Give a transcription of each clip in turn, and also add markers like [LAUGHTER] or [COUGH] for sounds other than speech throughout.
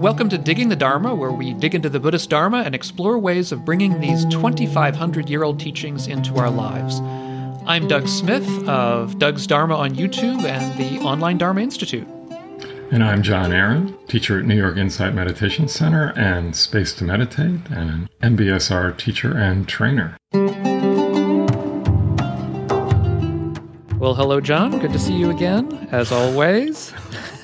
Welcome to Diggin' the Dharma, where we dig into the Buddhist Dharma and explore ways of bringing these 2,500 year old teachings into our lives. I'm Doug Smith of Doug's Dharma on YouTube and the Online Dharma Institute. And I'm Jon Aaron, teacher at New York Insight Meditation Center and Space to Meditate, and an MBSR teacher and trainer. Well, hello, Jon. Good to see you again, as always.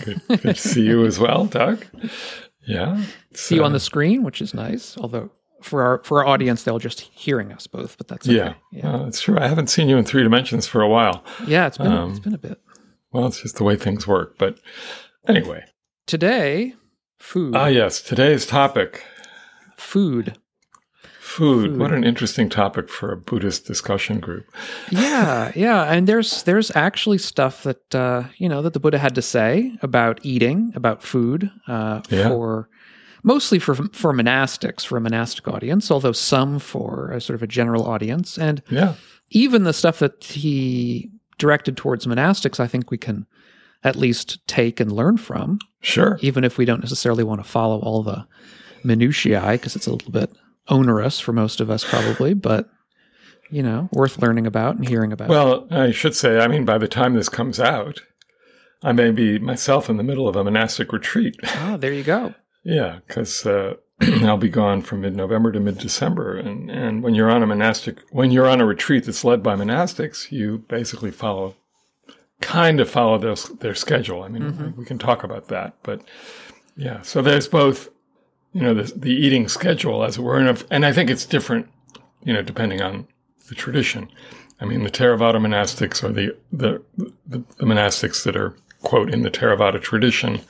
good, good to see you as well, Doug. [LAUGHS] Yeah. See you on the screen, which is nice. Although for our for our audience, they'll just hearing us both, but that's okay. yeah, yeah. Uh, it's true. I haven't seen you in three dimensions for a while. Yeah, it's been um, it's been a bit. Well, it's just the way things work. But anyway, today, food. Ah, yes. Today's topic, food. Food. Food. What an interesting topic for a Buddhist discussion group. yeah, yeah, and there's there's actually stuff that uh, you know that the Buddha had to say about eating, about food, uh, yeah. for mostly for for monastics, for a monastic audience, although some for a sort of a general audience, and yeah, even the stuff that he directed towards monastics, I think we can at least take and learn from. Sure, even if we don't necessarily want to follow all the minutiae because it's a little bit onerous for most of us, probably, but you know, worth learning about and hearing about. Well, I should say, I mean, by the time this comes out, I may be myself in the middle of a monastic retreat. [LAUGHS] Ah, there you go. yeah, because uh, [CLEARS THROAT] I'll be gone from mid-November to mid-December, and and when you're on a monastic, when you're on a retreat that's led by monastics, you basically follow, kind of follow their their schedule. I mean, mm-hmm. we can talk about that, but yeah. So there's both you know, the, the eating schedule, as it were. And, if, and I think it's different, you know, depending on the tradition. I mean, the Theravada monastics or the, the, the, the monastics that are, quote, in the Theravada tradition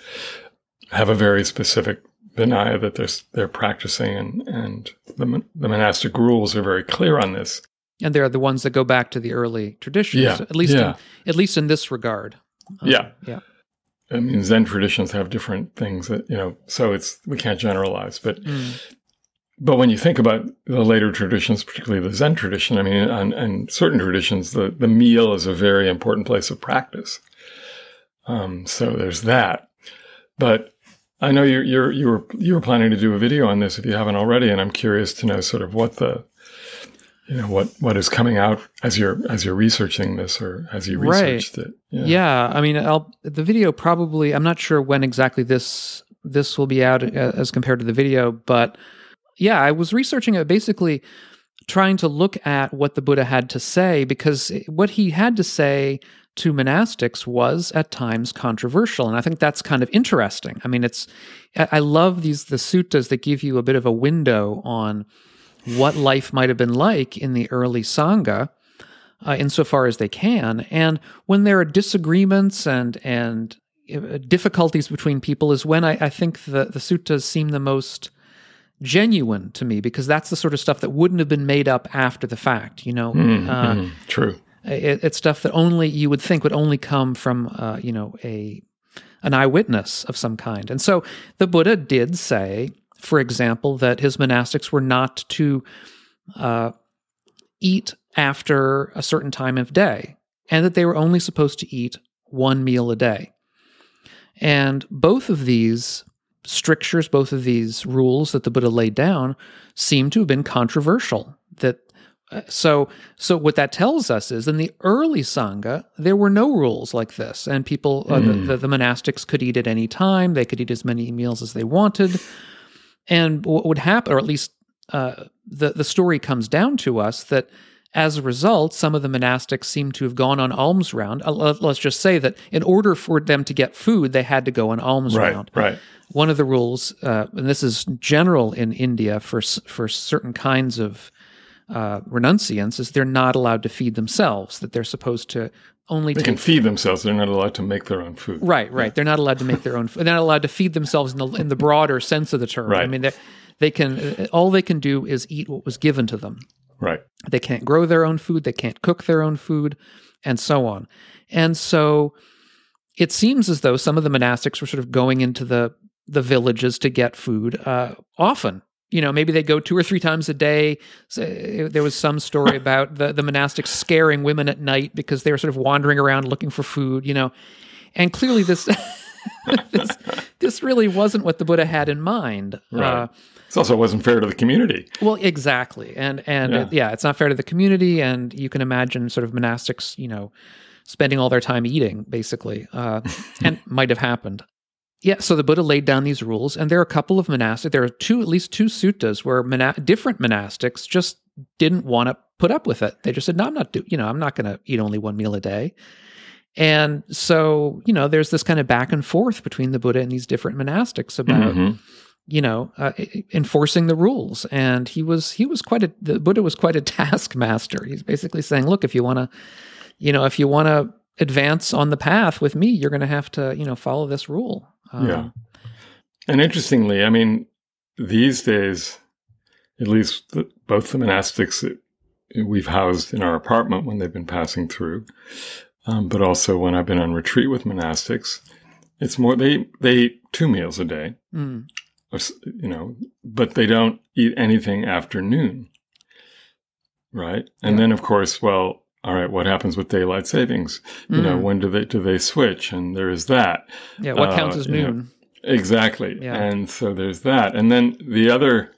have a very specific Vinaya that they're, they're practicing, and, and the, the monastic rules are very clear on this. And they're the ones that go back to the early traditions, yeah, at least yeah. in, at least in this regard. Um, yeah, yeah. I mean, Zen traditions have different things that, you know, so it's, we can't generalize, but, mm. but when you think about the later traditions, particularly the Zen tradition, I mean, and, and certain traditions, the, the meal is a very important place of practice. Um, so there's that. But I know you're, you're, you were, you were planning to do a video on this if you haven't already. And I'm curious to know sort of what the, you know what what is coming out as you're as you're researching this or as you researched right. it yeah. yeah i mean I'll, the video probably i'm not sure when exactly this this will be out uh, as compared to the video but yeah i was researching it basically trying to look at what the buddha had to say because what he had to say to monastics was at times controversial and i think that's kind of interesting i mean it's i love these the suttas that give you a bit of a window on what life might have been like in the early Sangha, uh, insofar as they can. And when there are disagreements and and uh, difficulties between people, is when I, I think the the suttas seem the most genuine to me because that's the sort of stuff that wouldn't have been made up after the fact. You know, mm, uh, mm, true. It, it's stuff that only you would think would only come from uh, you know a an eyewitness of some kind. And so the Buddha did say for example, that his monastics were not to uh, eat after a certain time of day, and that they were only supposed to eat one meal a day. And both of these strictures, both of these rules that the Buddha laid down, seem to have been controversial. That uh, so so what that tells us is in the early sangha there were no rules like this, and people mm. uh, the, hmm. the, the monastics could eat at any time. They could eat as many meals as they wanted. And what would happen, or at least uh, the the story comes down to us that as a result, some of the monastics seem to have gone on alms round. Uh, let's just say that in order for them to get food, they had to go on alms right, round. Right. One of the rules, uh, and this is general in India for for certain kinds of uh, renunciants, is they're not allowed to feed themselves. That they're supposed to only they take, can feed themselves. They're not allowed to make their own food. Right, right. They're not allowed to make their own. Food. They're not allowed to feed themselves in the in the broader sense of the term. Right. I mean, they can all they can do is eat what was given to them. Right. They can't grow their own food. They can't cook their own food, and so on. And so, it seems as though some of the monastics were sort of going into the the villages to get food uh, often you know, maybe they go two or three times a day. So uh, there was some story [LAUGHS] about the, the monastics scaring women at night because they were sort of wandering around looking for food, you know. And clearly this [LAUGHS] this, this really wasn't what the Buddha had in mind. Right. Uh, It also wasn't fair to the community. well, exactly, and and Yeah. yeah. yeah, it's not fair to the community, and you can imagine sort of monastics, you know, spending all their time eating, basically, uh, and might have happened. Yeah, so the Buddha laid down these rules, and there are a couple of monastics. There are two, at least two suttas where mona- different monastics just didn't want to put up with it. They just said, "No, I'm not do. You know, I'm not going to eat only one meal a day." And so, you know, there's this kind of back and forth between the Buddha and these different monastics about Mhm. you know uh, enforcing the rules and he was he was quite a the buddha was quite a [LAUGHS] taskmaster he's basically saying look if you want to you know if you want to advance on the path with me you're going to have to you know follow this rule Um, Yeah. And interestingly, I mean, these days, at least the, both the monastics that we've housed in our apartment when they've been passing through, um, but also when I've been on retreat with monastics, it's more they they eat two meals a day, mm, you know, but they don't eat anything after noon, right? And Yeah. then, of course, well, all right, what happens with daylight savings? You know, mm. when do they do they switch? And there is that. yeah what counts uh, as you know, noon Exactly. Yeah. And so there's that. And then the other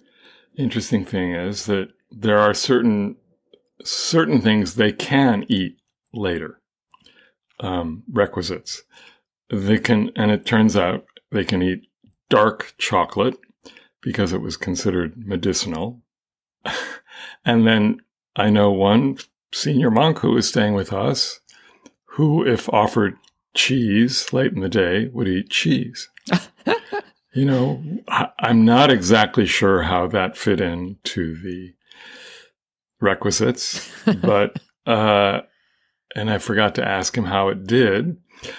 interesting thing is that there are certain certain things they can eat later. Um, requisites. They can and it turns out they can eat dark chocolate because it was considered medicinal. [LAUGHS] and then I know one senior monk who was staying with us who, if offered cheese late in the day, would eat cheese. [LAUGHS] you know, I, I'm not exactly sure how that fit into the requisites, [LAUGHS] but, uh, and I forgot to ask him how it did.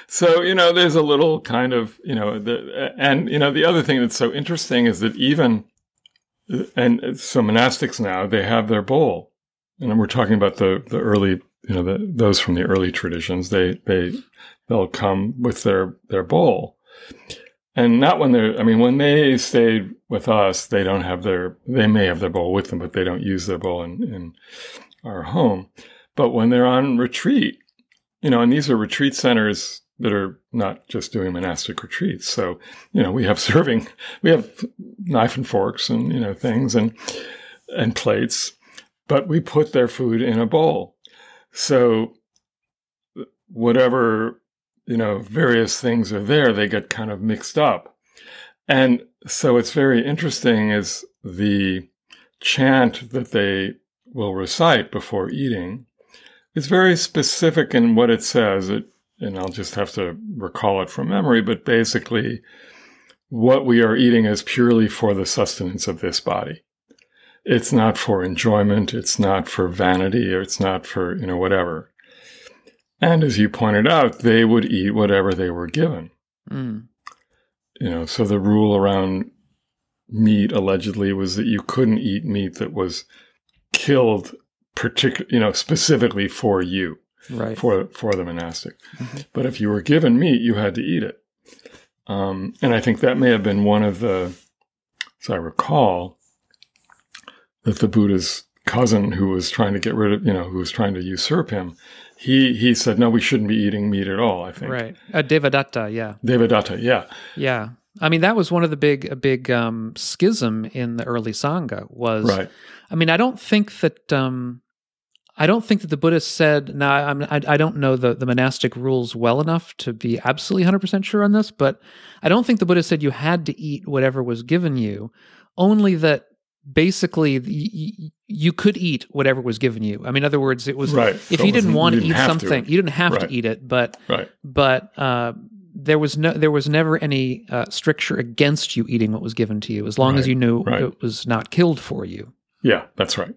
So, you know, there's a little kind of, you know, the, and, you know, the other thing that's so interesting is that even, and so monastics now, they have their bowl. And we're talking about the, the early, you know, the, those from the early traditions. They, they, they'll come with their, their bowl. And not when they're, I mean, when they stayed with us, they don't have their, they may have their bowl with them, but they don't use their bowl in, in our home. But when they're on retreat, you know, and these are retreat centers that are not just doing monastic retreats. So, you know, we have [LAUGHS] serving, we have knife and forks and, you know, things and, and plates, but we put their food in a bowl. So whatever, you know, various things are there, they get kind of mixed up. And so it's very interesting is the chant that they will recite before eating is very specific in what it says. It, and I'll just have to recall it from memory, but basically, what we are eating is purely for the sustenance of this body. It's not for enjoyment. It's not for vanity or it's not for, you know, whatever. And as you pointed out, they would eat whatever they were given. Mm. You know, so the rule around meat allegedly was that you couldn't eat meat that was killed particular, you know, specifically for you, right for for the monastic. Mhm. But if you were given meat, you had to eat it. Um, and I think that may have been one of the, as I recall, that the Buddha's cousin who was trying to get rid of, you know, who was trying to usurp him, he he said, no, we shouldn't be eating meat at all. I think. right uh, devadatta yeah Devadatta, yeah, yeah i mean that was one of the big a big um schism in the early sangha was right, I mean, I don't think that um, I don't think that the Buddha said. Now, I'm, I I don't know the the monastic rules well enough to be absolutely 100 percent sure on this, but I don't think the Buddha said you had to eat whatever was given you. Only that basically y- you could eat whatever was given you. I mean, in other words, it was right. if So you didn't want to didn't eat have something, you didn't have Right. to eat it, but right, but uh, there was no there was never any uh, stricture against you eating what was given to you as long as you knew it was not killed for you. yeah, that's right.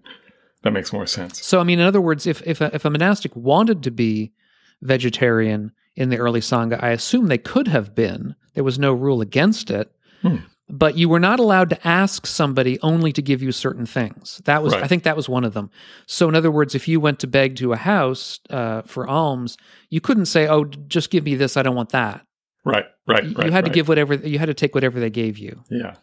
That makes more sense. So, I mean, in other words, if if a, if a monastic wanted to be vegetarian in the early sangha, I assume they could have been. There was no rule against it, Hmm. But you were not allowed to ask somebody only to give you certain things. That was, Right. I think, that was one of them. So, in other words, if you went to beg to a house uh, for alms, you couldn't say, "Oh, just give me this. I don't want that." Right, right, You- right. you had to right. give whatever you had to take whatever they gave you Yeah,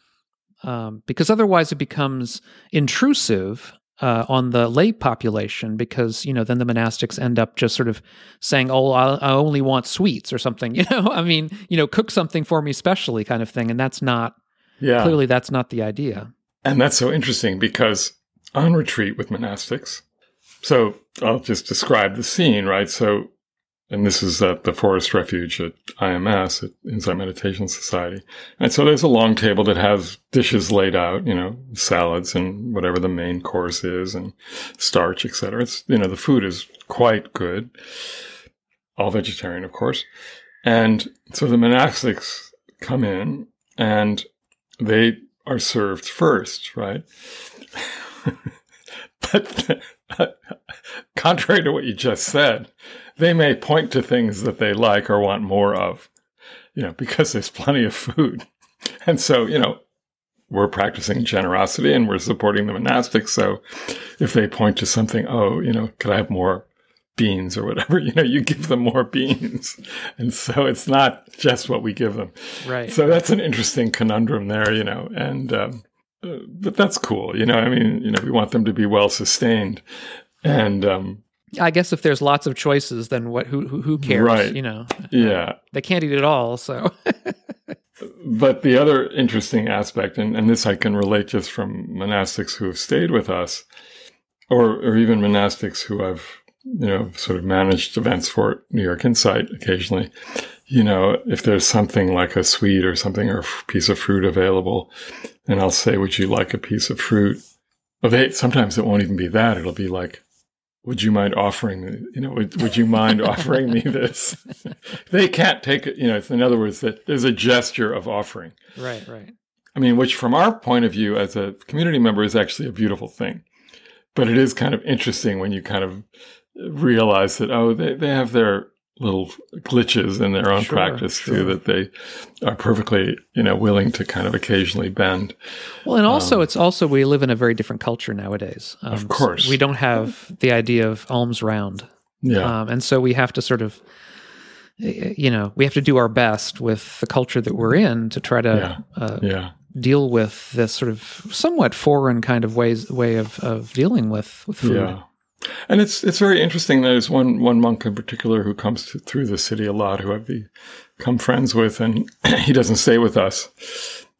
um, because otherwise it becomes intrusive uh, on the lay population because you know then the monastics end up just sort of saying, "Oh, I, I only want sweets" or something. [LAUGHS] You know, I mean, you know, cook something for me specially, kind of thing, and that's not Yeah. clearly that's not the idea. And that's so interesting because on retreat with monastics, so I'll just describe the scene, right? So, and this is at the Forest Refuge at IMS, at Insight Meditation Society. And so there's a long table that has dishes laid out, you know, salads and whatever the main course is and starch, et cetera. It's, you know, the food is quite good. All vegetarian, of course. And so the monastics come in and they are served first, right? [LAUGHS] but [LAUGHS] contrary to what you just said, they may point to things that they like or want more of, you know, because there's plenty of food. And so, you know, we're practicing generosity and we're supporting the monastics. So if they point to something, oh, you know, could I have more beans or whatever, [LAUGHS] you know, you give them more beans. And so it's not just what we give them. Right. So that's an interesting conundrum there, you know, and, um, uh, but that's cool. You know, I mean, you know, we want them to be well sustained and, um, I guess if there's lots of choices, then what? Who who, who cares? Right. You know. yeah. They can't eat it all, so [LAUGHS] But the other interesting aspect, and, and this I can relate just from monastics who have stayed with us, or, or even monastics who I've, you know, sort of managed events for New York Insight occasionally. You know, if there's something like a sweet or something or a f- piece of fruit available, and I'll say, Would you like a piece of fruit? Sometimes it won't even be that. It'll be like, would you mind offering you know, would, would you mind offering me [LAUGHS] this? they can't take it, you know, it's in other words, that there's a gesture of offering. right, right. I mean, which from our point of view as a community member is actually a beautiful thing. But it is kind of interesting when you kind of realize that, oh, they, they have their little glitches in their own Sure, practice sure. too, that they are perfectly, you know, willing to kind of occasionally bend. Well, and also Um, it's also we live in a very different culture nowadays. Um, Of so course. we don't have the idea of alms round, Yeah. um, and so we have to sort of, you know, we have to do our best with the culture that we're in to try to uh, yeah. deal with this sort of somewhat foreign kind of ways way of of dealing with with food. Yeah. And it's it's very interesting. There's one one monk in particular who comes to, through the city a lot, who I've become friends with, and [CLEARS THROAT] he doesn't stay with us.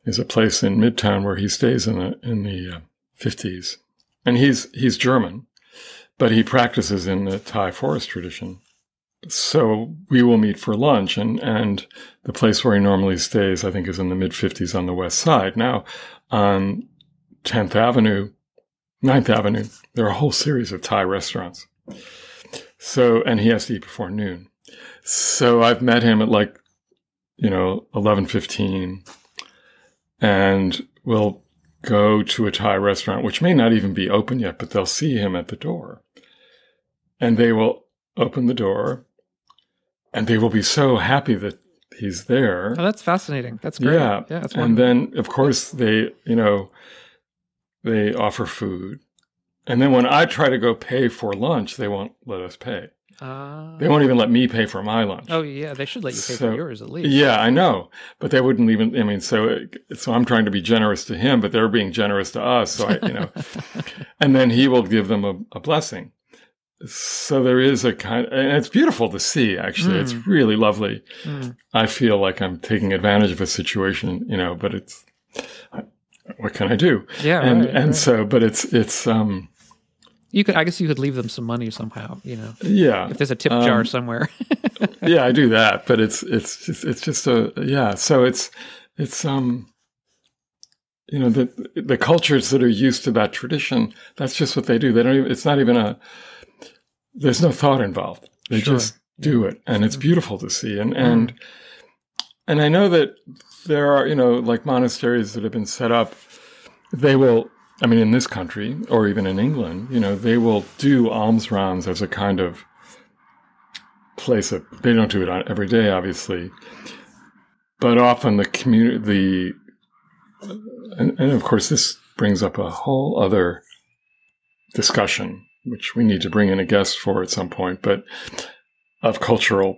There's a place in Midtown where he stays in the in the uh, fifties, and he's he's German, but he practices in the Thai forest tradition. So we will meet for lunch, and and the place where he normally stays, I think, is in the mid fifties on the west side. Now, on Tenth Avenue, 9th Avenue, there are a whole series of Thai restaurants. So, and he has to eat before noon. So I've met him at like, you know, 11:15 and we'll go to a Thai restaurant which may not even be open yet, but they'll see him at the door. And they will open the door and they will be so happy that he's there. Oh, that's fascinating. That's great. Yeah. yeah, that's and then, of course, they, you know, they offer food. And then when I try to go pay for lunch, they won't let us pay. Uh, They won't even let me pay for my lunch. oh yeah, they should let you pay So- for yours at least. Yeah, I know, but they wouldn't even. I mean, so so I'm trying to be generous to him, but they're being generous to us. So I, you know, [LAUGHS] and then he will give them a, a blessing. So there is a kind, and it's beautiful to see. Actually, it's Mm. really lovely. Mm. I feel like I'm taking advantage of a situation, you know, but it's what can I do? yeah, and right, and right. so, but it's it's um you could. I guess you could leave them some money somehow. You know, yeah if there's a tip jar Um, somewhere. [LAUGHS] yeah I do [LAUGHS] that, but it's it's just it's just a yeah. So it's it's um you know the the cultures that are used to that tradition. That's just what they do. They don't. Even, it's not even a. There's no thought involved. They Sure. just do it, and it's beautiful to see. And and and I know that there are you know like monasteries that have been set up. They will. I mean, in this country or even in England, you know, they will do alms rounds as a kind of place of. They don't do it on every day, obviously, but often the community. The and, and of course, this brings up a whole other discussion, which we need to bring in a guest for at some point, but of cultural,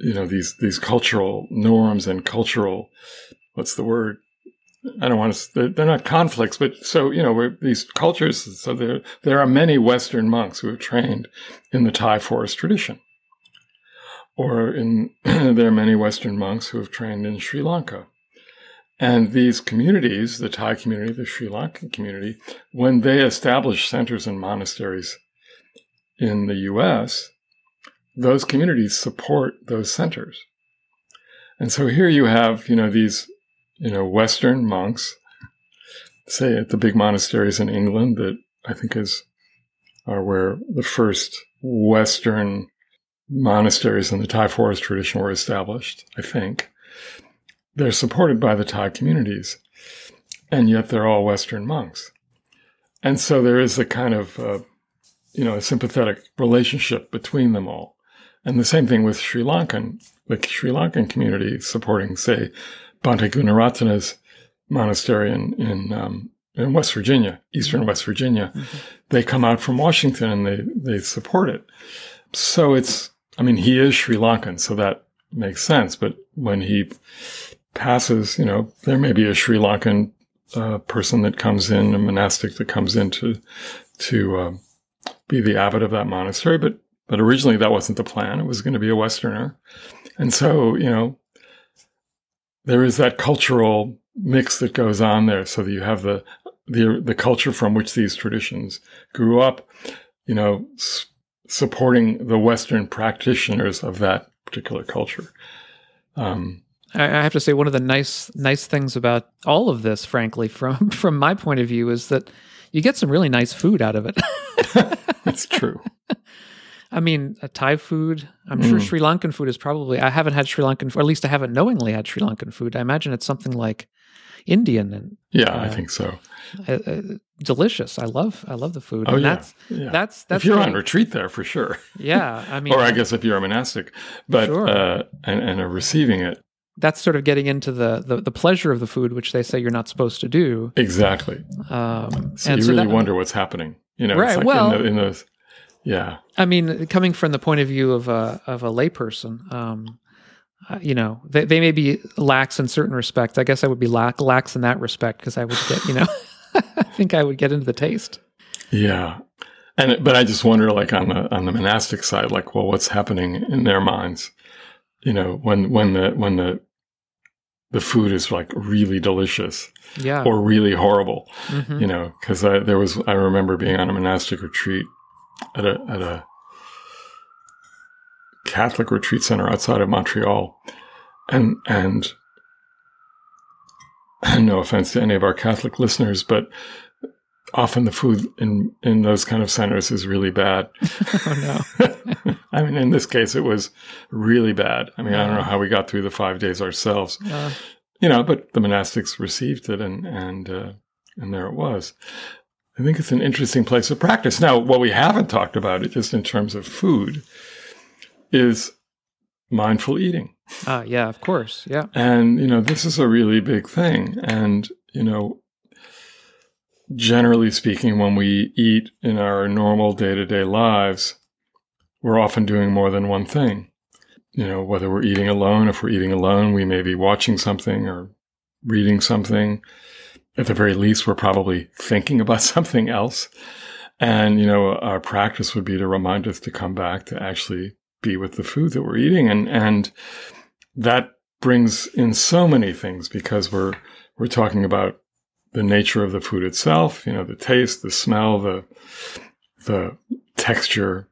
you know, these these cultural norms and cultural, what's the word, I don't want to. They're not conflicts, but so you know, these cultures. So there, there are many Western monks who have trained in the Thai forest tradition, or in [CLEARS THROAT] there are many Western monks who have trained in Sri Lanka. And these communities, the Thai community, the Sri Lankan community, when they establish centers and monasteries in the U.S., those communities support those centers. And so here you have, you know, these, you know, Western monks, say at the big monasteries in England that I think is, are where the first Western monasteries in the Thai forest tradition were established, I think. They're supported by the Thai communities, and yet they're all Western monks. And so there is a kind of, uh, you know, a sympathetic relationship between them all. And the same thing with Sri Lankan, the Sri Lankan community supporting, say, Bhante Gunaratana's monastery in, in, um, in West Virginia, Eastern West Virginia. Mm-hmm. They come out from Washington and they, they support it. So it's, I mean, he is Sri Lankan, so that makes sense. But when he passes, you know, there may be a Sri Lankan uh, person that comes in, a monastic that comes in to, to uh, be the abbot of that monastery. But but originally that wasn't the plan. It was going to be a Westerner. And so, you know, there is that cultural mix that goes on there so that you have the, the, the culture from which these traditions grew up, you know, s- supporting the Western practitioners of that particular culture. Um, I have to say one of the nice nice things about all of this, frankly, from [LAUGHS] from my point of view, is that you get some really nice food out of it. [LAUGHS] That's true. [LAUGHS] I mean, a Thai food. I'm mm. sure Sri Lankan food is probably. I haven't had Sri Lankan, or at least I haven't knowingly had Sri Lankan food. I imagine it's something like Indian and yeah, uh, I think so. Uh, uh, delicious. I love. I love the food. Oh and yeah. That's, yeah. that's that's. If you're on retreat there for sure. Yeah, I [LAUGHS] mean, or I guess if you're a monastic, but sure. uh, and and are receiving it. That's sort of getting into the, the, the pleasure of the food, which they say you're not supposed to do. Exactly. Um, so you so really that, wonder what's happening. You know, right? Like well, in, the, in those yeah. I mean, coming from the point of view of a of a layperson, um, uh, you know, they, they may be lax in certain respects. I guess I would be lax, lax in that respect because I would get, you know, [LAUGHS] I think I would get into the taste. Yeah, and but I just wonder, like on the on the monastic side, like, well, what's happening in their minds? You know, when when the when the the food is like really delicious, yeah, or really horrible, mm-hmm. you know, because I there was I remember being on a monastic retreat at a at a Catholic retreat center outside of Montreal, and and no offense to any of our Catholic listeners, but often the food in in those kind of centers is really bad. [LAUGHS] oh no! [LAUGHS] I mean, in this case, it was really bad. I mean, I don't know how we got through the five days ourselves. Uh, you know, but the monastics received it, and and uh, and there it was. I think it's an interesting place of practice. Now, what we haven't talked about, it just in terms of food, is mindful eating. Ah, uh, yeah, of course, yeah. And you know, this is a really big thing. And you know, generally speaking, when we eat in our normal day to day lives, we're often doing more than one thing. You know, whether we're eating alone, if we're eating alone, we may be watching something or reading something at the very least, we're probably thinking about [LAUGHS] something else. And, you know, our practice would be to remind us to come back to actually be with the food that we're eating. And, and that brings in so many things because we're, we're talking about the nature of the food itself, you know, the taste, the smell, the, the texture.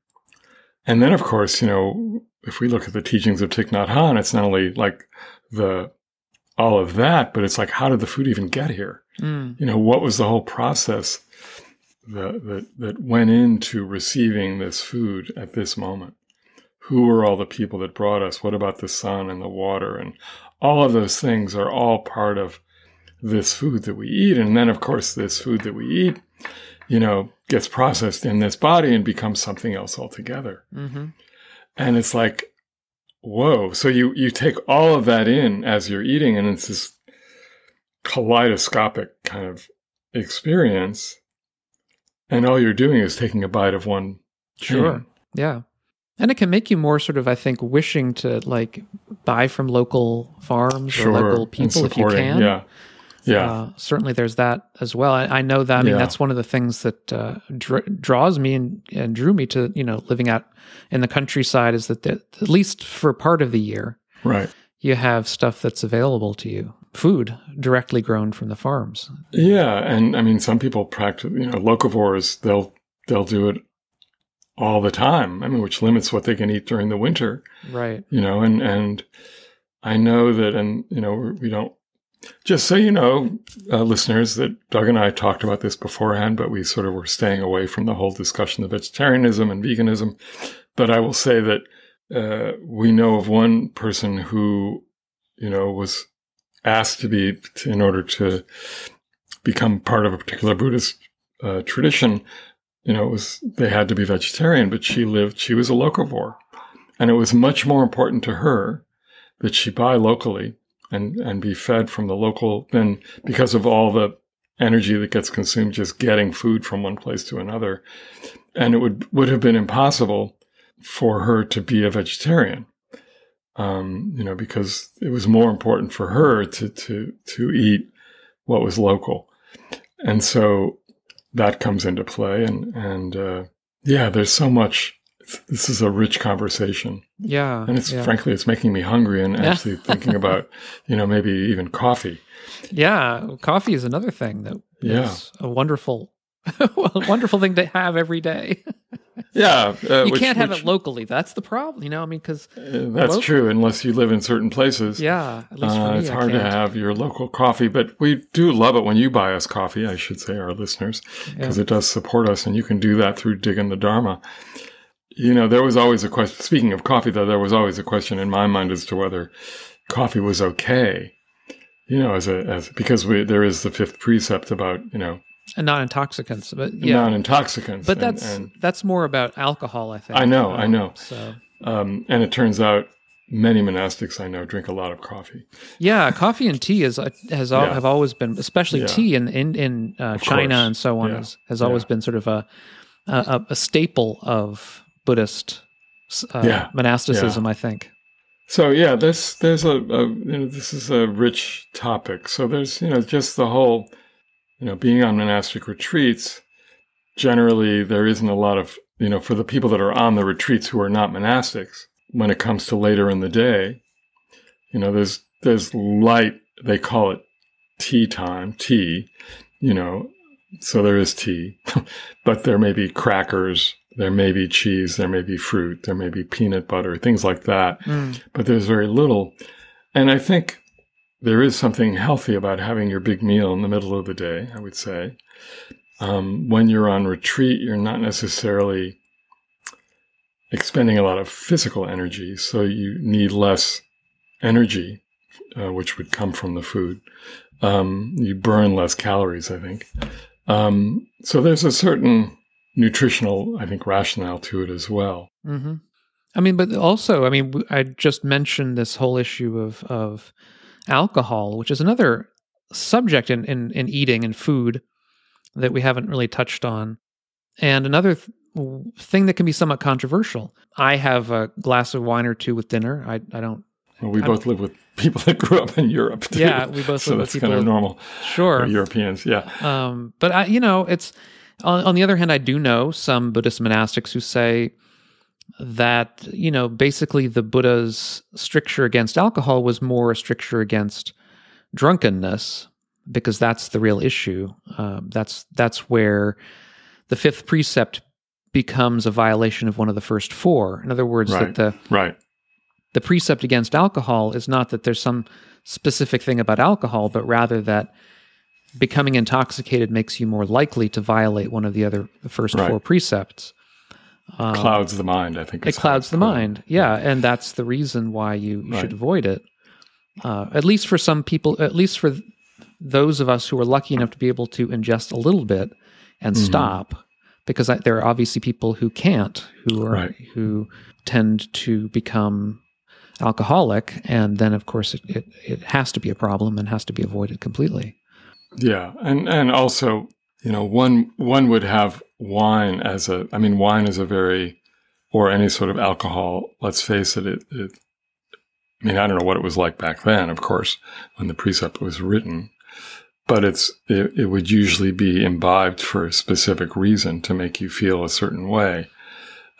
And then, of course, you know, if we look at the teachings of Thich Nhat Hanh, it's not only like the all of that, but it's like, how did the food even get here? Mm. You know, what was the whole process that, that, that went into receiving this food at this moment? Who were all the people that brought us? What about the sun and the water? And all of those things are all part of this food that we eat. And then, of course, this food that we eat, you know, gets processed in this body and becomes something else altogether. Mm-hmm. And it's like, whoa. So you, you take all of that in as you're eating, and it's this kaleidoscopic kind of experience. And all you're doing is taking a bite of one. Sure. Thing. Yeah. And it can make you more sort of, I think, wishing to like buy from local farms sure. or local people if you can. Yeah. Yeah. Uh, certainly, there's that as well. I, I know that. I mean, Yeah. that's one of the things that uh, dr- draws me and, and drew me to you know living out in the countryside is that the, at least for part of the year, Right. you have stuff that's available to you, food directly grown from the farms. Yeah, and I mean, some people practice. You know, locavores they'll they'll do it all the time. I mean, which limits what they can eat during the winter. Right. You know, and and I know that, and you know, we don't. Just so you know, uh, listeners, that Doug and I talked about this beforehand, but we sort of were staying away from the whole discussion of vegetarianism and veganism. But I will say that uh, we know of one person who, you know, was asked to be in order to become part of a particular Buddhist uh, tradition. You know, it was they had to be vegetarian, but she lived. She was a locavore, and it was much more important to her that she buy locally and and be fed from the local than because of all the energy that gets consumed just getting food from one place to another. And it would would have been impossible for her to be a vegetarian. Um, you know, because it was more important for her to to to eat what was local. And so that comes into play and and uh, yeah, there's so much this is a rich conversation. Yeah. And it's yeah. frankly, it's making me hungry and Yeah. actually thinking about, you know, maybe even coffee. Yeah, coffee is another thing that Yeah. is a wonderful, [LAUGHS] wonderful thing to have every day. [LAUGHS] [LAUGHS] Yeah, uh, you which- can't have which- it locally. That's the problem, you know. I mean, because uh, that's Lo- true, unless you live in certain places. yeah, at least Uh, me, it's I hard to can't. have your local coffee, but we do love it when you buy us coffee. I should say, our listeners, because it does support us, and you can do that through digging the Dharma. You know, there was always a question. Speaking of coffee, though, there was always a question in my mind as to whether coffee was okay. You know, as a as because we, there is the fifth precept about you know and not intoxicants, but yeah. non-intoxicants. but that's and, that's more about alcohol, I think. I know, I Um, know. So um, and it turns out many monastics I know drink a lot of coffee. yeah, coffee and tea is has al- Yeah. have always been, especially Yeah. tea in in, in uh, China course. and so on, Yeah. has, has always been sort of a a, a staple of Buddhist uh, monasticism. I think. So yeah, there's there's a, a you know this is a rich topic. So there's you know just the whole you know being on monastic retreats. Generally, there isn't a lot of you know for the people that are on the retreats who are not monastics. When it comes to later in the day, you know there's there's light. They call it tea time, tea. You know, so there is tea, [LAUGHS] but there may be crackers, there may be cheese, there may be fruit, there may be peanut butter, things like that Mm. but there's very little. And I think there is something healthy about having your big meal in the middle of the day, I would say. Um, when you're on retreat, you're not necessarily expending a lot of physical energy, so you need less energy, uh, which would come from the food. Um, you burn less calories, I think. Um, so there's a certain nutritional, I think, rationale to it as well. hmm I mean, but also, I mean, I just mentioned this whole issue of of alcohol, which is another subject in in, in eating and food that we haven't really touched on, and another th- thing that can be somewhat controversial. I have a glass of wine or two with dinner. I I don't. Well, we I'm- both live with people that grew up in Europe. Too. Yeah, we both so live with that's kind of normal. Sure. Europeans, yeah, Um, but I, you know, it's on, on the other hand, I do know some Buddhist monastics who say that you know basically the Buddha's stricture against alcohol was more a stricture against drunkenness because that's the real issue. Um, that's that's where the fifth precept becomes a violation of one of the first four. In other words, Right. that the right, the precept against alcohol is not that there's some specific thing about alcohol, but rather that becoming intoxicated makes you more likely to violate one of the other the first Right. four precepts. Um, clouds the mind. I think it clouds the mind. Yeah, and that's the reason why you, you Right. should avoid it. Uh, at least for some people, at least for th- those of us who are lucky enough to be able to ingest a little bit and Mhm. stop, because I, there are obviously people who can't, who are Right. who tend to become alcoholic, and then of course it, it, it has to be a problem and has to be avoided completely. Yeah, and and also, you know, one one would have wine as a. I mean, wine is a very, or any sort of alcohol. Let's face it. It. it I mean, I don't know what it was like back then, of course, when the precept was written. but it's it, it would usually be imbibed for a specific reason to make you feel a certain way,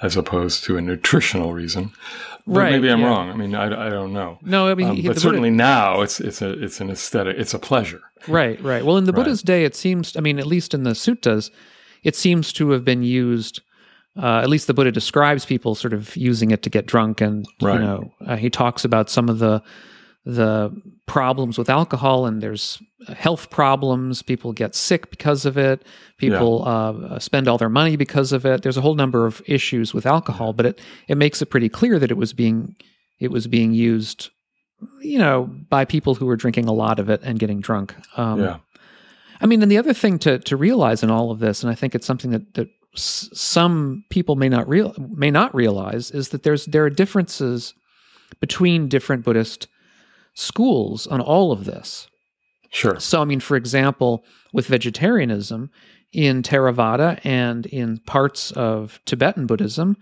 as opposed to a nutritional reason. But Right, maybe I'm yeah. wrong. I mean, I, I don't know. No, I mean, Um, he- but certainly Buddha, now it's it's a it's an aesthetic. It's a pleasure. right, right. Well, in the [LAUGHS] Right. Buddha's day, it seems. I mean, at least in the suttas, it seems to have been used. Uh, at least the Buddha describes people sort of using it to get drunk, and Right. you know, uh, he talks about some of the the problems with alcohol, and there's health problems. People get sick because of it. People uh, spend all their money because of it. There's a whole number of issues with alcohol, but it it makes it pretty clear that it was being it was being used, you know, by people who were drinking a lot of it and getting drunk. Um, yeah. I mean, and the other thing to to realize in all of this, and I think it's something that that s- some people may not real may not realize, is that there's there are differences between different Buddhist schools on all of this. Sure. So, I mean, for example, with vegetarianism in Theravada and in parts of Tibetan Buddhism,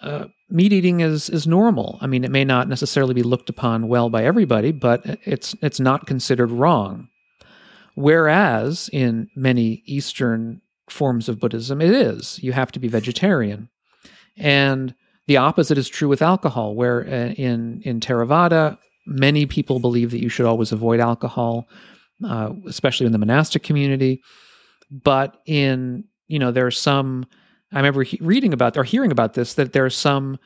uh, meat eating is is normal. I mean, it may not necessarily be looked upon well by everybody, but it's it's not considered wrong. Whereas in many Eastern forms of Buddhism, it is. You have to be vegetarian, and the opposite is true with alcohol. Where uh, in in Theravada, many people believe that you should always avoid alcohol, uh, especially in the monastic community. But in you know, there are some. I remember he- reading about or hearing about this that there are some,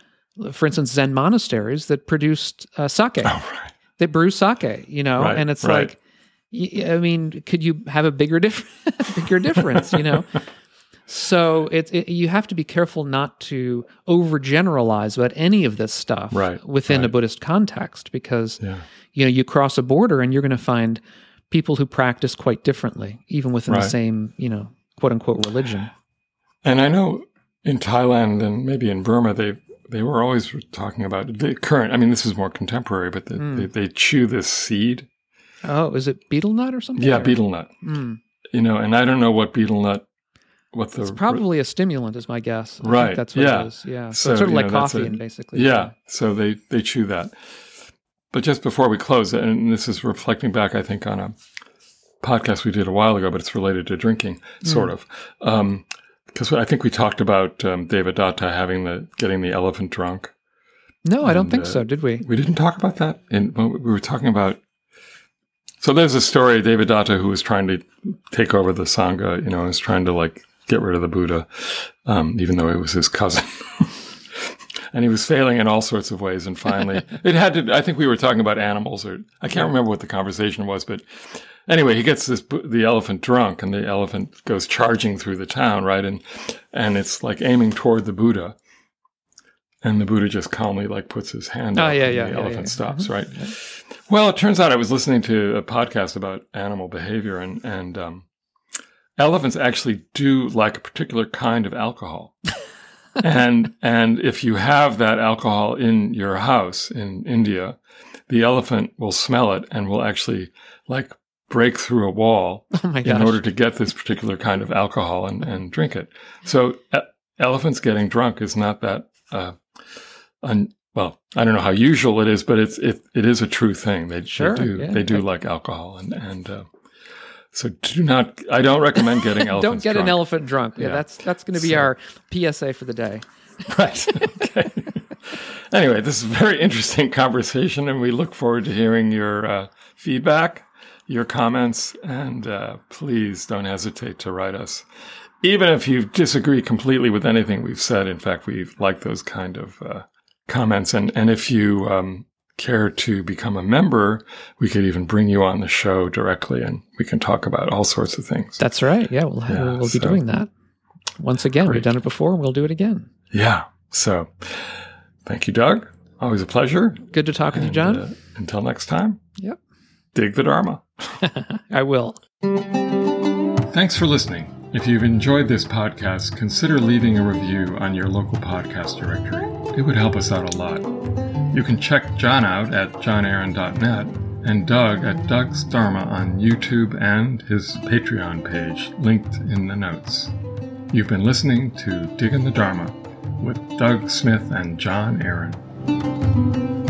for instance, Zen monasteries that produced uh, sake. Oh, right. They brew sake, you know, Right, and it's right. like, I mean, could you have a bigger diff- [LAUGHS] bigger difference, you know? So it's it, you have to be careful not to overgeneralize about any of this stuff Right, within a. Buddhist context because Yeah. you know you cross a border and you're going to find people who practice quite differently, even within the same you know quote unquote religion. And I know in Thailand and maybe in Burma, they they were always talking about the current. I mean, this is more contemporary, but the, Mm. they, they chew this seed. Oh, is it betel nut or something? Yeah, or- betel nut. Mm. You know, and I don't know what betel nut. What the It's probably a stimulant, is my guess. I think Right, that's what yeah. it is. Yeah. So, So, it's sort of like know, coffee, and basically. Yeah, so they they chew that. But just before we close, and this is reflecting back, I think, on a podcast we did a while ago, but it's related to drinking, sort of. Um, because I think we talked about um, Devadatta having the getting the elephant drunk. No, I don't think uh, so. Did we? We didn't talk about that. And we were talking about. So there's a story of Devadatta who was trying to take over the sangha. You know, was trying to like get rid of the Buddha, um, even though it was his cousin. [LAUGHS] and he was failing in all sorts of ways. And finally, [LAUGHS] it had to. I think we were talking about animals, or I can't remember what the conversation was, but anyway, he gets this the elephant drunk, and the elephant goes charging through the town, right? And and it's like aiming toward the Buddha. And the Buddha just calmly like puts his hand Oh, up yeah, and yeah, the yeah, elephant stops, right? Well, it turns out I was listening to a podcast about animal behavior, and and um, elephants actually do like a particular kind of alcohol, [LAUGHS] and and if you have that alcohol in your house in India, the elephant will smell it and will actually like break through a wall [LAUGHS] Oh in order to get this particular kind of alcohol and, and drink it. So e- elephants getting drunk is not that, uh, un, well, I don't know how usual it is, but it's, it, it is a true thing. They, Sure, they do, yeah. they do like alcohol and, and, uh, so do not, I don't recommend getting [LAUGHS] elephants don't get drunk. an elephant drunk. Yeah, Yeah. that's that's going to be So- our PSA for the day. [LAUGHS] Right. Okay. [LAUGHS] anyway, this is a very interesting conversation, and we look forward to hearing your uh, feedback, your comments, and uh, please don't hesitate to write us. Even if you disagree completely with anything we've said, in fact, we like those kind of uh, comments. And, and if you um, care to become a member, we could even bring you on the show directly and we can talk about all sorts of things. That's right. Yeah, we'll Yeah, we'll, we'll be so- doing that. Once again, Great. we've done it before, and we'll do it again. Yeah. So thank you, Doug. Always a pleasure. Good to talk with you, Jon. uh, until next time, yep, dig the Dharma. [LAUGHS] I will. Thanks for listening. If you've enjoyed this podcast, consider leaving a review on your local podcast directory. It would help us out a lot. You can check Jon out at johnaaron.net and Doug at Doug's Dharma on YouTube and his Patreon page, linked in the notes. You've been listening to Diggin' the Dharma with Doug Smith and Jon Aaron.